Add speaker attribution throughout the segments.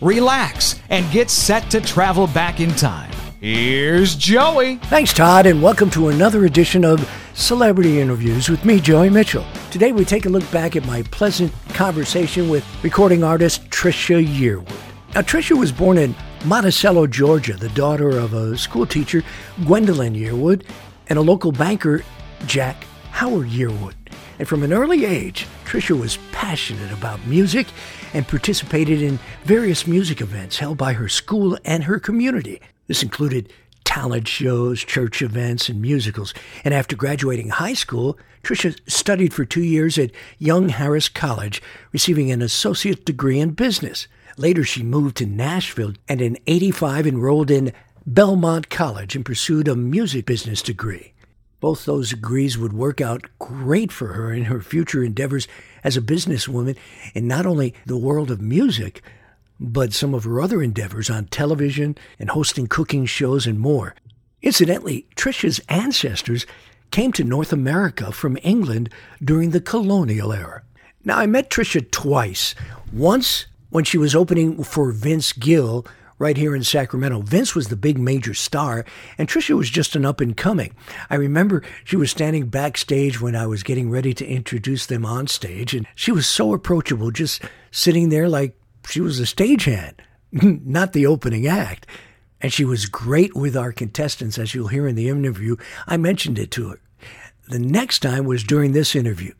Speaker 1: relax, and get set to travel back in time. Here's Joey.
Speaker 2: Thanks, Todd, and welcome to another edition of Celebrity Interviews with me, Joey Mitchell. Today, we take a look back at my pleasant conversation with recording artist Trisha Yearwood. Now, Trisha was born in Monticello, Georgia, the daughter of a school teacher, Gwendolyn Yearwood, and a local banker, Jack Howard Yearwood. And from an early age, Trisha was passionate about music and participated in various music events held by her school and her community. This included talent shows, church events, and musicals. And after graduating high school, Trisha studied for two years at Young Harris College, receiving an associate degree in business. Later, she moved to Nashville and in 85 enrolled in Belmont College and pursued a music business degree. Both those degrees would work out great for her in her future endeavors as a businesswoman in not only the world of music, but some of her other endeavors on television and hosting cooking shows and more. Incidentally, Trisha's ancestors came to North America from England during the colonial era. Now, I met Trisha twice. Once when she was opening for Vince Gill right here in Sacramento. Vince was the big major star, and Trisha was just an up and coming. I remember she was standing backstage when I was getting ready to introduce them on stage, and she was so approachable, just sitting there like she was a stagehand, not the opening act. And she was great with our contestants, as you'll hear in the interview. I mentioned it to her. The next time was during this interview.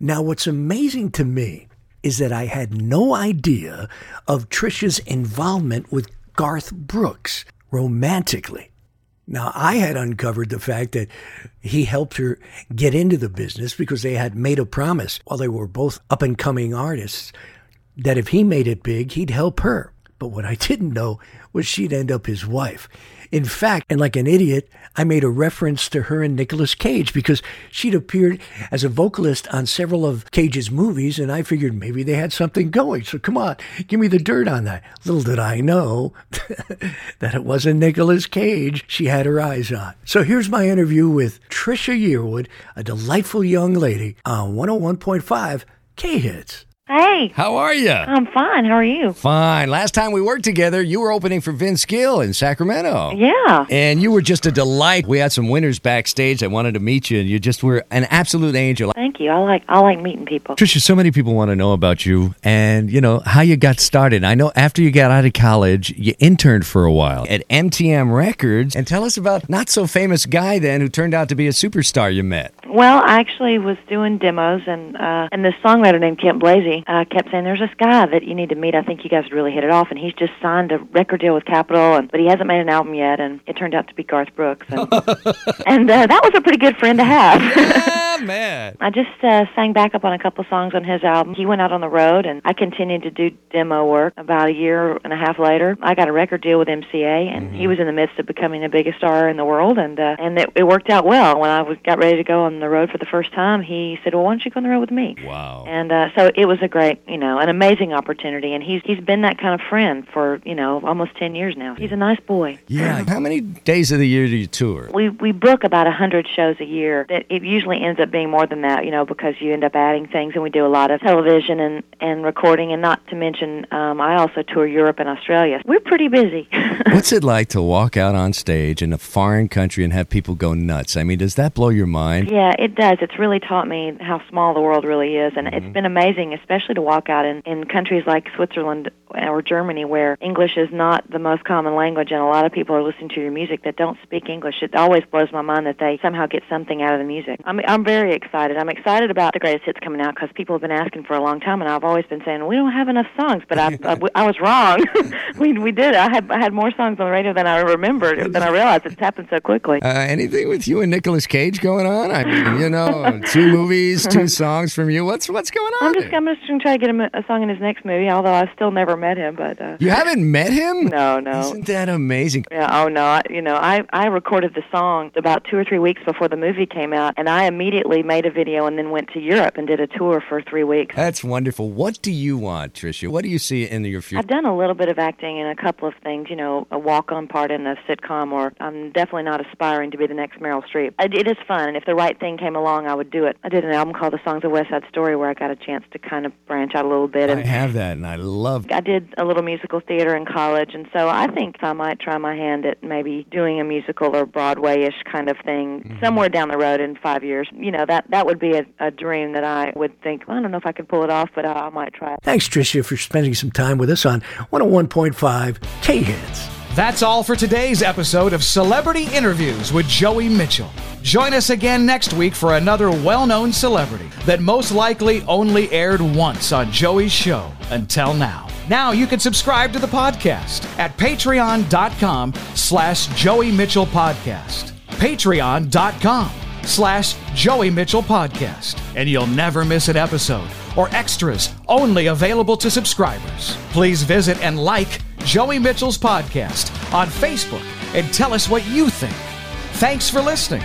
Speaker 2: Now, what's amazing to me is that I had no idea of Trisha's involvement with Garth Brooks romantically. Now, I had uncovered the fact that he helped her get into the business because they had made a promise while they were both up and coming artists that if he made it big, he'd help her. But what I didn't know was she'd end up his wife. In fact, and like an idiot, I made a reference to her and Nicolas Cage because she'd appeared as a vocalist on several of Cage's movies, and I figured maybe they had something going. So come on, give me the dirt on that. Little did I know that it wasn't Nicolas Cage she had her eyes on. So here's my interview with Trisha Yearwood, a delightful young lady on 101.5 K Hits.
Speaker 3: Hey,
Speaker 4: How are you?
Speaker 3: I'm fine. How are you?
Speaker 4: Fine. Last time we worked together, you were opening for Vince Gill in Sacramento.
Speaker 3: Yeah.
Speaker 4: And you were just a delight. We had some winners backstage. I wanted to meet you, and you just were an absolute angel.
Speaker 3: Thank you. I like I like meeting people.
Speaker 4: Trisha, so many people want to know about you and, you know, how you got started. I know after you got out of college, you interned for a while at MTM Records. And tell us about not so famous guy then who turned out to be a superstar you met.
Speaker 3: Well, I actually was doing demos, and uh, and this songwriter named Kent Uh, kept saying, "There's this guy that you need to meet. I think you guys would really hit it off." And he's just signed a record deal with Capitol, and but he hasn't made an album yet. And it turned out to be Garth Brooks, and, and uh, that was a pretty good friend to have.
Speaker 4: Man.
Speaker 3: I just uh, sang backup on a couple songs on his album. He went out on the road, and I continued to do demo work. About a year and a half later, I got a record deal with MCA, and he was in the midst of becoming the biggest star in the world, and uh, and it, it worked out well. When I was got ready to go on the road for the first time, he said, "Well, why don't you go on the road with me?"
Speaker 4: Wow.
Speaker 3: And uh, so it was a great, you know, an amazing opportunity, and he's he's been that kind of friend for you know almost ten years now. He's a nice boy.
Speaker 4: Yeah. How many days of the year do you tour?
Speaker 3: We we book about a hundred shows a year. It, it usually ends up being more than that, you know, because you end up adding things, and we do a lot of television and and recording, and not to mention, um, I also tour Europe and Australia. We're pretty busy.
Speaker 4: What's it like to walk out on stage in a foreign country and have people go nuts? I mean, does that blow your mind?
Speaker 3: Yeah, it does. It's really taught me how small the world really is, and it's been amazing, especially to walk out in, in countries like Switzerland or Germany, where English is not the most common language, and a lot of people are listening to your music that don't speak English. It always blows my mind that they somehow get something out of the music. I'm I'm very very excited. I'm excited about the greatest hits coming out because people have been asking for a long time, and I've always been saying we don't have enough songs. But I, I, I was wrong. we we did. I had I had more songs on the radio than I remembered. Than I realized. It's happened so quickly.
Speaker 4: Uh, anything with you and Nicolas Cage going on? I mean, you know, two movies, two songs from you. What's what's going on?
Speaker 3: I'm just
Speaker 4: there?
Speaker 3: I'm just gonna try to get him a, a song in his next movie. Although I've still never met him, but uh,
Speaker 4: You haven't met him?
Speaker 3: no, no.
Speaker 4: Isn't that amazing?
Speaker 3: Yeah, oh no, I, you know, I I recorded the song about two or three weeks before the movie came out, and I immediately made a video and then went to Europe and did a tour for three weeks.
Speaker 4: That's wonderful. What do you want, Trisha? What do you see in your future?
Speaker 3: I've done a little bit of acting in a couple of things, you know, a walk-on part in a sitcom, or I'm definitely not aspiring to be the next Meryl Streep. It, is fun, and if the right thing came along, I would do it. I did an album called The Songs of West Side Story, where I got a chance to kind of branch out a little bit.
Speaker 4: I have that, and I love.
Speaker 3: I did a little musical theater in college, and so I think I might try my hand at maybe doing a musical or Broadway-ish kind of thing mm-hmm. somewhere down the road in five years. You know, that that would be a, a dream that I would think. Well, I don't know if I could pull it off, but I, I might try.
Speaker 2: Thanks, Trisha, for spending some time with us on 101.5 K Hits.
Speaker 1: That's all for today's episode of Celebrity Interviews with Joey Mitchell. Join us again next week for another well known celebrity that most likely only aired once on Joey's show until now. Now you can subscribe to the podcast at patreon.com slash Joey Mitchell Podcast. Patreon.com slash Joey Mitchell Podcast. And you'll never miss an episode or extras only available to subscribers. Please visit and like Joey Mitchell's podcast on Facebook and tell us what you think. Thanks for listening.